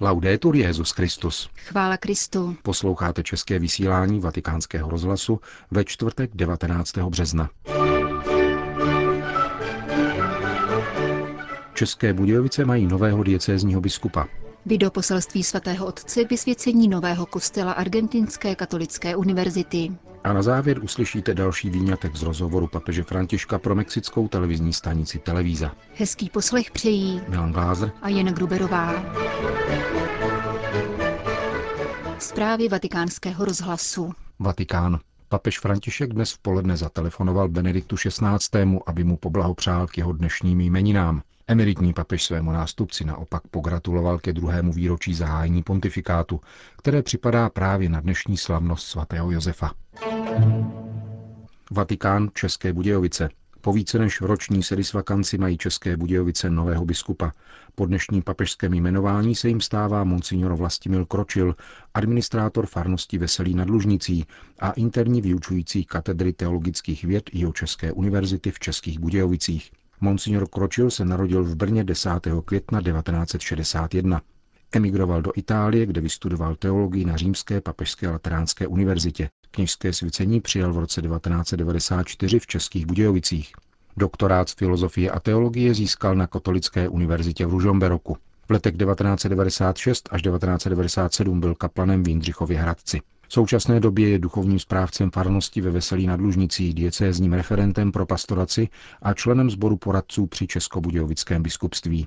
Laudetur Jezus Christus. Chvála Kristu. Posloucháte české vysílání Vatikánského rozhlasu ve čtvrtek 19. března. České Budějovice mají nového diecézního biskupa. Video poselství svatého otce vysvěcení nového kostela Argentinské katolické univerzity. A na závěr uslyšíte další výňatek z rozhovoru papeže Františka pro mexickou televizní stanici Televíza. Hezký poslech přejí Milan Glázer a Jen Gruberová. Zprávy vatikánského rozhlasu. Vatikán. Papež František dnes v poledne zatelefonoval Benediktu XVI., aby mu poblahopřál k jeho dnešním jmeninám. Emeritní papež svému nástupci naopak pogratuloval ke druhému výročí zahájení pontifikátu, které připadá právě na dnešní slavnost svatého Josefa. Vatikán České Budějovice. Po více než roční sedisvakanci mají České Budějovice nového biskupa. Po dnešním papežském jmenování se jim stává monsignor Vlastimil Kročil, administrátor farnosti Veselý nad Lužnicí a interní vyučující katedry teologických věd České univerzity v Českých Budějovicích. Monsignor Kročil se narodil v Brně 10. května 1961. Emigroval do Itálie, kde vystudoval teologii na Římské papežské lateránské univerzitě. Kněžské svěcení přijal v roce 1994 v Českých Budějovicích. Doktorát z filozofie a teologie získal na Katolické univerzitě v Ružomberoku. V letech 1996 až 1997 byl kaplanem v Jindřichově Hradci. V současné době je duchovním správcem farnosti ve Veselí nad Lužnicí, diecézním referentem pro pastoraci a členem sboru poradců při Českobudějovickém biskupství.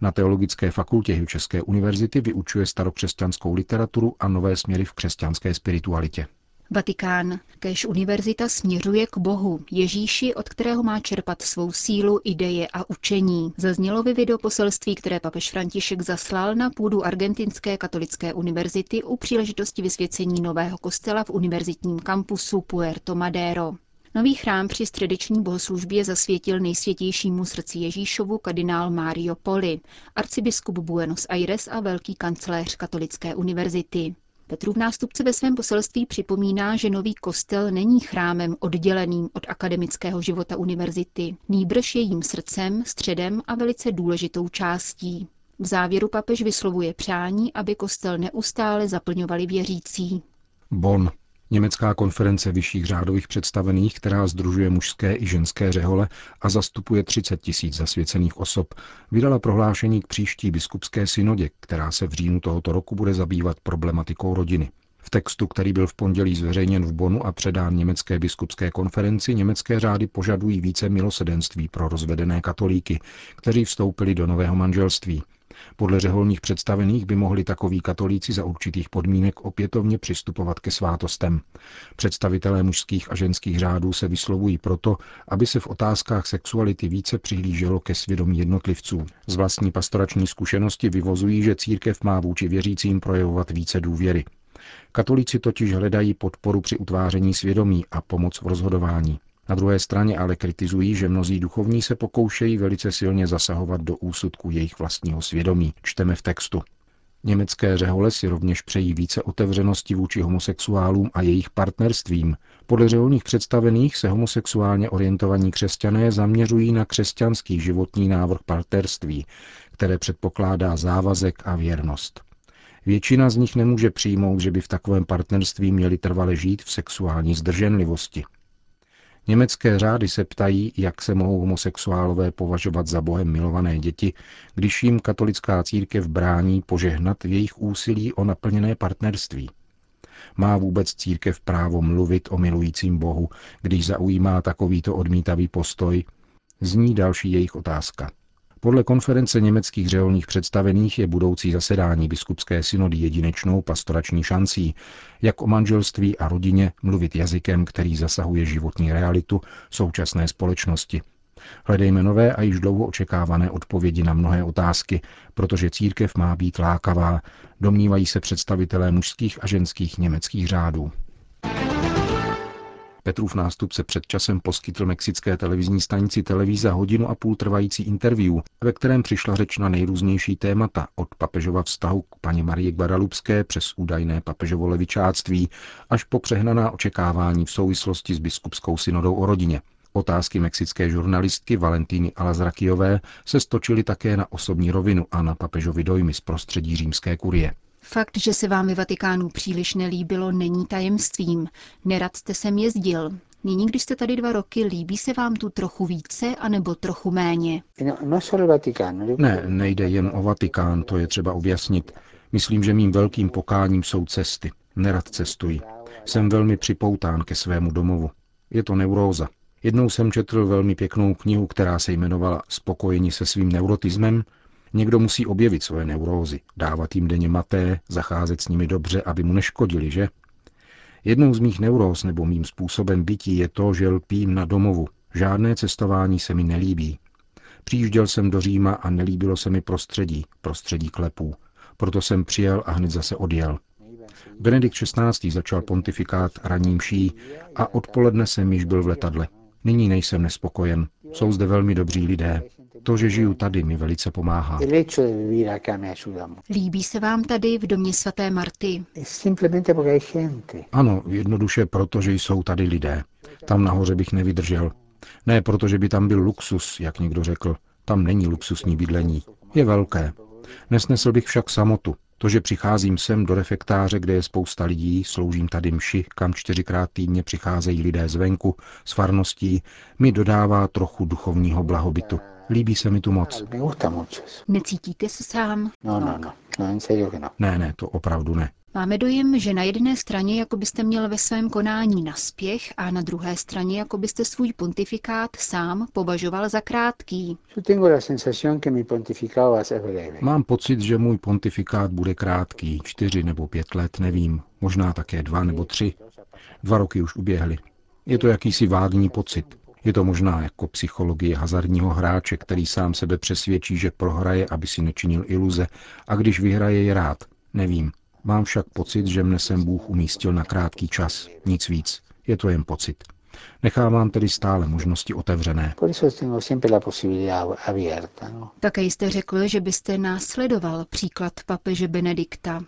Na Teologické fakultě České univerzity vyučuje starokřesťanskou literaturu a nové směry v křesťanské spiritualitě. Vatikán. Kéž univerzita směřuje k Bohu, Ježíši, od kterého má čerpat svou sílu, ideje a učení. Zaznělo ve videoposelství, které papež František zaslal na půdu Argentinské katolické univerzity u příležitosti vysvěcení nového kostela v univerzitním kampusu Puerto Madero. Nový chrám při středeční bohoslužbě zasvětil nejsvětějšímu srdci Ježíšovu kardinál Mario Poli, arcibiskup Buenos Aires a velký kancléř Katolické univerzity. Petrův nástupce ve svém poselství připomíná, že nový kostel není chrámem odděleným od akademického života univerzity, nýbrž jejím srdcem, středem a velice důležitou částí. V závěru papež vyslovuje přání, aby kostel neustále zaplňovali věřící. Bon. Německá konference vyšších řádových představených, která združuje mužské i ženské řehole a zastupuje 30 tisíc zasvěcených osob, vydala prohlášení k příští biskupské synodě, která se v říjnu tohoto roku bude zabývat problematikou rodiny. V textu, který byl v pondělí zveřejněn v Bonu a předán německé biskupské konferenci, německé řády požadují více milosedenství pro rozvedené katolíky, kteří vstoupili do nového manželství, podle řeholních představených by mohli takoví katolíci za určitých podmínek opětovně přistupovat ke svátostem. Představitelé mužských a ženských řádů se vyslovují proto, aby se v otázkách sexuality více přihlíželo ke svědomí jednotlivců. Z vlastní pastorační zkušenosti vyvozují, že církev má vůči věřícím projevovat více důvěry. Katolíci totiž hledají podporu při utváření svědomí a pomoc v rozhodování. Na druhé straně ale kritizují, že mnozí duchovní se pokoušejí velice silně zasahovat do úsudku jejich vlastního svědomí, čteme v textu. Německé řehole si rovněž přejí více otevřenosti vůči homosexuálům a jejich partnerstvím. Podle řeholních představených se homosexuálně orientovaní křesťané zaměřují na křesťanský životní návrh partnerství, které předpokládá závazek a věrnost. Většina z nich nemůže přijmout, že by v takovém partnerství měli trvale žít v sexuální zdrženlivosti. Německé řády se ptají, jak se mohou homosexuálové považovat za bohem milované děti, když jim katolická církev brání požehnat jejich úsilí o naplněné partnerství. Má vůbec církev právo mluvit o milujícím Bohu, když zaujímá takovýto odmítavý postoj? Zní další jejich otázka. Podle konference německých řeholních představených je budoucí zasedání biskupské synody jedinečnou pastorační šancí, jak o manželství a rodině mluvit jazykem, který zasahuje životní realitu současné společnosti. Hledejme nové a již dlouho očekávané odpovědi na mnohé otázky, protože církev má být lákavá, domnívají se představitelé mužských a ženských německých řádů. Petrův nástupce před časem poskytl mexické televizní stanici Televíza hodinu a půl trvající interview, ve kterém přišla řeč na nejrůznější témata od papežova vztahu k paní Marie Guadalupské přes údajné papežovo levičáctví až po přehnaná očekávání v souvislosti s biskupskou synodou o rodině. Otázky mexické žurnalistky Valentíny Alazrakiové se stočily také na osobní rovinu a na papežovi dojmy z prostředí římské kurie. Fakt, že se vám ve Vatikánu příliš nelíbilo, není tajemstvím. Nerad jste sem jezdil. Nyní, když jste tady dva roky, líbí se vám tu trochu více, anebo trochu méně? Ne, nejde jen o Vatikán, to je třeba objasnit. Myslím, že mým velkým pokáním jsou cesty. Nerad cestuji. Jsem velmi připoután ke svému domovu. Je to neuróza. Jednou jsem četl velmi pěknou knihu, která se jmenovala Spokojení se svým neurotismem. Někdo musí objevit svoje neurózy, dávat jim denně maté, zacházet s nimi dobře, aby mu neškodili, že? Jednou z mých neuróz nebo mým způsobem bytí je to, že lpím na domovu. Žádné cestování se mi nelíbí. Přijížděl jsem do Říma a nelíbilo se mi prostředí, prostředí klepů. Proto jsem přijel a hned zase odjel. Benedikt XVI. začal pontifikát raním ší a odpoledne jsem již byl v letadle. Nyní nejsem nespokojen. Jsou zde velmi dobří lidé. To, že žiju tady, mi velice pomáhá. Líbí se vám tady v domě svaté Marty? Ano, jednoduše proto, že jsou tady lidé. Tam nahoře bych nevydržel. Ne proto, že by tam byl luxus, jak někdo řekl. Tam není luxusní bydlení. Je velké. Nesnesl bych však samotu. To, že přicházím sem do refektáře, kde je spousta lidí, sloužím tady mši, kam čtyřikrát týdně přicházejí lidé zvenku, s farností, mi dodává trochu duchovního blahobytu. Líbí se mi tu moc. Necítíte se sám? No, no, no. Ne, ne, to opravdu ne. Máme dojem, že na jedné straně jako byste měl ve svém konání naspěch a na druhé straně jako byste svůj pontifikát sám považoval za krátký. Mám pocit, že můj pontifikát bude krátký, čtyři nebo pět let, nevím, možná také dva nebo tři. Dva roky už uběhly. Je to jakýsi vágní pocit. Je to možná jako psychologie hazardního hráče, který sám sebe přesvědčí, že prohraje, aby si nečinil iluze, a když vyhraje, je rád. Nevím. Mám však pocit, že mne sem Bůh umístil na krátký čas. Nic víc. Je to jen pocit. Nechávám tedy stále možnosti otevřené. No. Také jste řekl, že byste následoval příklad papeže Benedikta.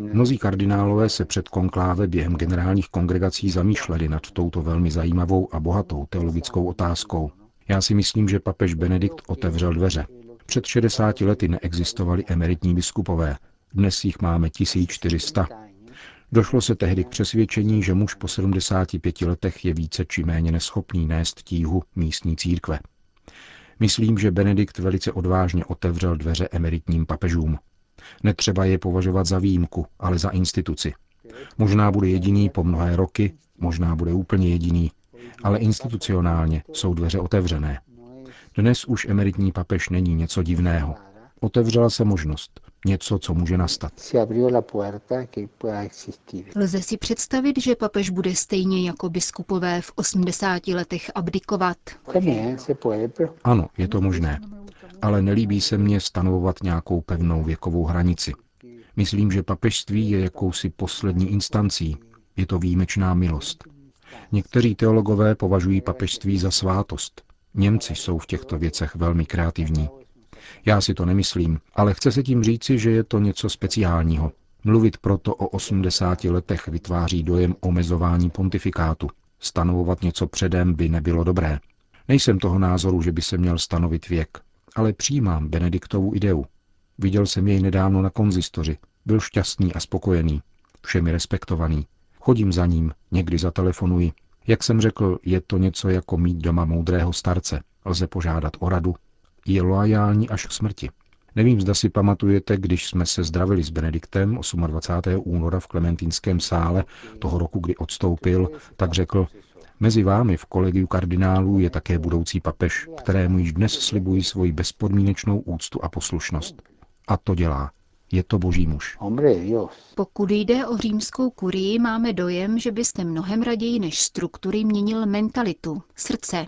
Mnozí kardinálové se před konkláve během generálních kongregací zamýšleli nad touto velmi zajímavou a bohatou teologickou otázkou. Já si myslím, že papež Benedikt otevřel dveře. Před 60 lety neexistovali emeritní biskupové, dnes jich máme 1400. Došlo se tehdy k přesvědčení, že muž po 75 letech je více či méně neschopný nést tíhu místní církve. Myslím, že Benedikt velice odvážně otevřel dveře emeritním papežům. Netřeba je považovat za výjimku, ale za instituci. Možná bude jediný po mnohé roky, možná bude úplně jediný, ale institucionálně jsou dveře otevřené. Dnes už emeritní papež není něco divného. Otevřela se možnost. Něco, co může nastat. Lze si představit, že papež bude stejně jako biskupové v 80 letech abdikovat? Ano, je to možné. Ale nelíbí se mně stanovovat nějakou pevnou věkovou hranici. Myslím, že papežství je jakousi poslední instancí. Je to výjimečná milost. Někteří teologové považují papežství za svátost. Němci jsou v těchto věcech velmi kreativní. Já si to nemyslím, ale chce se tím říci, že je to něco speciálního. Mluvit proto o 80 letech vytváří dojem omezování pontifikátu. Stanovovat něco předem by nebylo dobré. Nejsem toho názoru, že by se měl stanovit věk, ale přijímám Benediktovu ideu. Viděl jsem jej nedávno na konzistoři. Byl šťastný a spokojený. Všemi respektovaný. Chodím za ním, někdy zatelefonuji. Jak jsem řekl, je to něco jako mít doma moudrého starce. Lze požádat o radu, je loajální až k smrti. Nevím, zda si pamatujete, když jsme se zdravili s Benediktem 28. února v Klementínském sále toho roku, kdy odstoupil, tak řekl, mezi vámi v kolegiu kardinálů je také budoucí papež, kterému již dnes slibuji svoji bezpodmínečnou úctu a poslušnost. A to dělá. Je to boží muž. Pokud jde o římskou kurii, máme dojem, že byste mnohem raději než struktury měnil mentalitu, srdce.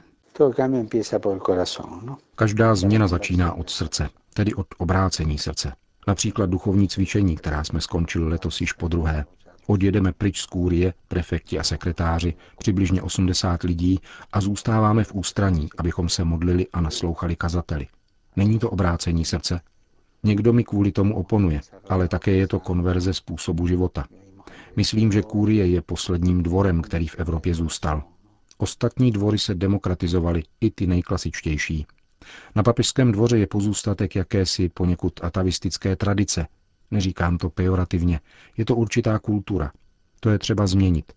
Každá změna začíná od srdce, tedy od obrácení srdce. Například duchovní cvičení, která jsme skončili letos již po druhé. Odjedeme pryč z kůrie, prefekti a sekretáři, přibližně 80 lidí a zůstáváme v ústraní, abychom se modlili a naslouchali kazateli. Není to obrácení srdce? Někdo mi kvůli tomu oponuje, ale také je to konverze způsobu života. Myslím, že kůrie je posledním dvorem, který v Evropě zůstal. Ostatní dvory se demokratizovaly, i ty nejklasičtější. Na papežském dvoře je pozůstatek jakési poněkud atavistické tradice. Neříkám to pejorativně, je to určitá kultura. To je třeba změnit.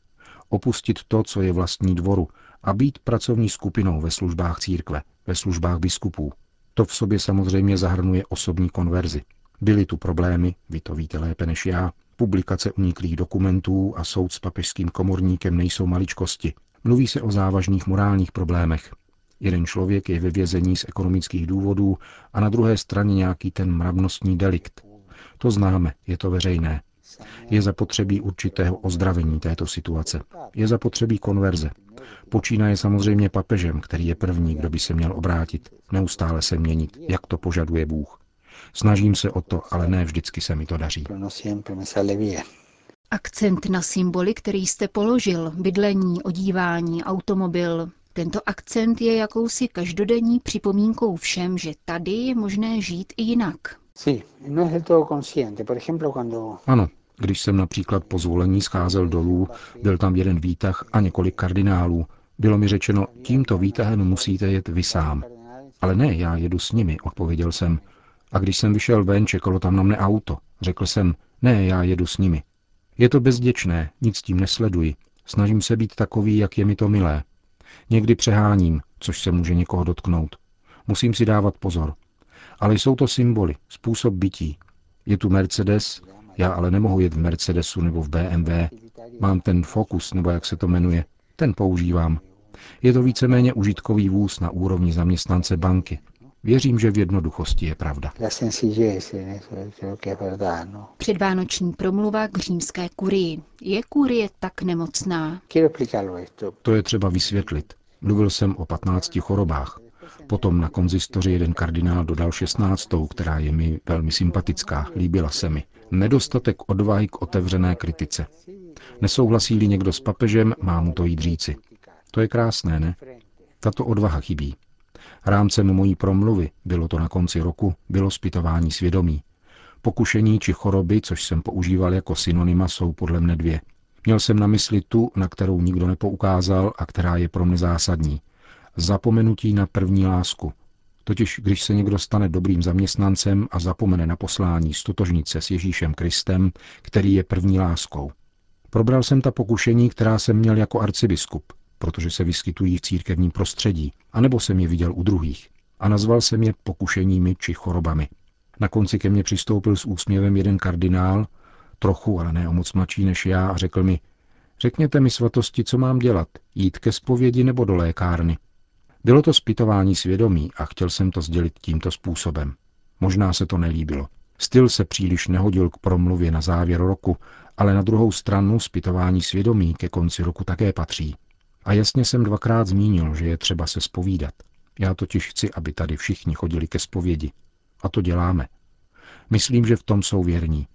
Opustit to, co je vlastní dvoru a být pracovní skupinou ve službách církve, ve službách biskupů. To v sobě samozřejmě zahrnuje osobní konverzi. Byly tu problémy, vy to víte lépe než já, publikace uniklých dokumentů a soud s papežským komorníkem nejsou maličkosti. Mluví se o závažných morálních problémech. Jeden člověk je ve vězení z ekonomických důvodů a na druhé straně nějaký ten mravnostní delikt. To známe, je to veřejné. Je zapotřebí určitého ozdravení této situace. Je zapotřebí konverze. Počínaje samozřejmě papežem, který je první, kdo by se měl obrátit, neustále se měnit, jak to požaduje Bůh. Snažím se o to, ale ne vždycky se mi to daří. Akcent na symboly, který jste položil, bydlení, odívání, automobil, tento akcent je jakousi každodenní připomínkou všem, že tady je možné žít i jinak. No ano, když jsem například po zvolení scházel dolů, byl tam jeden výtah a několik kardinálů. Bylo mi řečeno, tímto výtahem musíte jet vy sám. Ale ne, já jedu s nimi, odpověděl jsem. A když jsem vyšel ven, čekalo tam na mne auto. Řekl jsem, ne, já jedu s nimi. Je to bezděčné, nic tím nesleduji. Snažím se být takový, jak je mi to milé. Někdy přeháním, což se může někoho dotknout. Musím si dávat pozor. Ale jsou to symboly, způsob bytí. Je tu Mercedes, já ale nemohu jet v Mercedesu nebo v BMW. Mám ten Focus, nebo jak se to jmenuje. Ten používám. Je to víceméně užitkový vůz na úrovni zaměstnance banky. Věřím, že v jednoduchosti je pravda. No. Předvánoční promluva k římské kurii. Je kurie tak nemocná? To je třeba vysvětlit. Mluvil jsem o 15 chorobách. Potom na konzistoři jeden kardinál dodal 16, která je mi velmi sympatická, líbila se mi. Nedostatek odvahy k otevřené kritice. Nesouhlasí-li někdo s papežem, má mu to jít říci. To je krásné, ne? Tato odvaha chybí. Rámcem mojí promluvy, bylo to na konci roku, bylo zpytování svědomí. Pokušení či choroby, což jsem používal jako synonyma, jsou podle mne dvě. Měl jsem na mysli tu, na kterou nikdo nepoukázal a která je pro mne zásadní. Zapomenutí na první lásku. Totiž, když se někdo stane dobrým zaměstnancem a zapomene na poslání stotožnit se s Ježíšem Kristem, který je první láskou. Probral jsem ta pokušení, která jsem měl jako arcibiskup, protože se vyskytují v církevním prostředí, anebo jsem je viděl u druhých. A nazval jsem je pokušeními či chorobami. Na konci ke mně přistoupil s úsměvem jeden kardinál, trochu, ale ne o moc mladší než já, a řekl mi, řekněte mi svatosti, co mám dělat, jít ke zpovědi nebo do lékárny. Bylo to zpytování svědomí a chtěl jsem to sdělit tímto způsobem. Možná se to nelíbilo. Styl se příliš nehodil k promluvě na závěr roku, ale na druhou stranu zpytování svědomí ke konci roku také patří. A jasně jsem dvakrát zmínil, že je třeba se spovídat. Já totiž chci, aby tady všichni chodili ke zpovědi. A to děláme. Myslím, že v tom jsou věrní.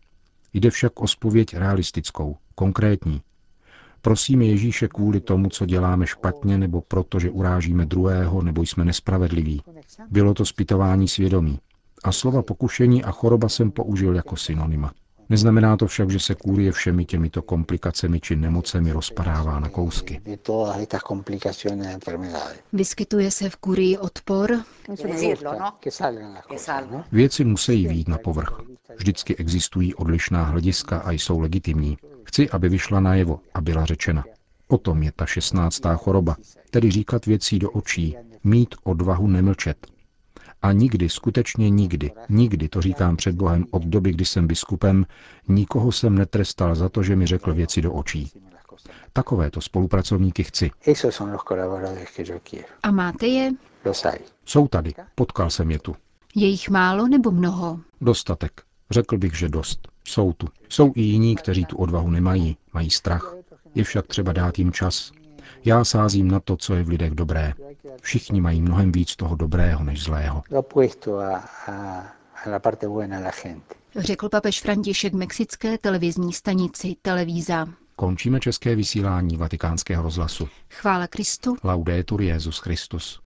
Jde však o spověď realistickou, konkrétní. Prosíme Ježíše kvůli tomu, co děláme špatně, nebo proto, že urážíme druhého, nebo jsme nespravedliví. Bylo to zpytování svědomí. A slova pokušení a choroba jsem použil jako synonyma. Neznamená to však, že se kůrie všemi těmito komplikacemi či nemocemi rozpadává na kousky. Vyskytuje se v kurii odpor? Věci musí výjít na povrch. Vždycky existují odlišná hlediska a jsou legitimní. Chci, aby vyšla najevo a byla řečena. O tom je ta šestnáctá choroba, tedy říkat věcí do očí, mít odvahu nemlčet, a nikdy, skutečně nikdy, nikdy, to říkám před Bohem od doby, kdy jsem biskupem, nikoho jsem netrestal za to, že mi řekl věci do očí. Takovéto spolupracovníky chci. A máte je? Jsou tady, potkal jsem je tu. Je jich málo nebo mnoho? Dostatek. Řekl bych, že dost. Jsou tu. Jsou i jiní, kteří tu odvahu nemají, mají strach. Je však třeba dát jim čas. Já sázím na to, co je v lidech dobré. Všichni mají mnohem víc toho dobrého než zlého. Řekl papež František mexické televizní stanici Televíza. Končíme české vysílání vatikánského rozhlasu. Chvála Kristu. Laudetur Jezus Christus.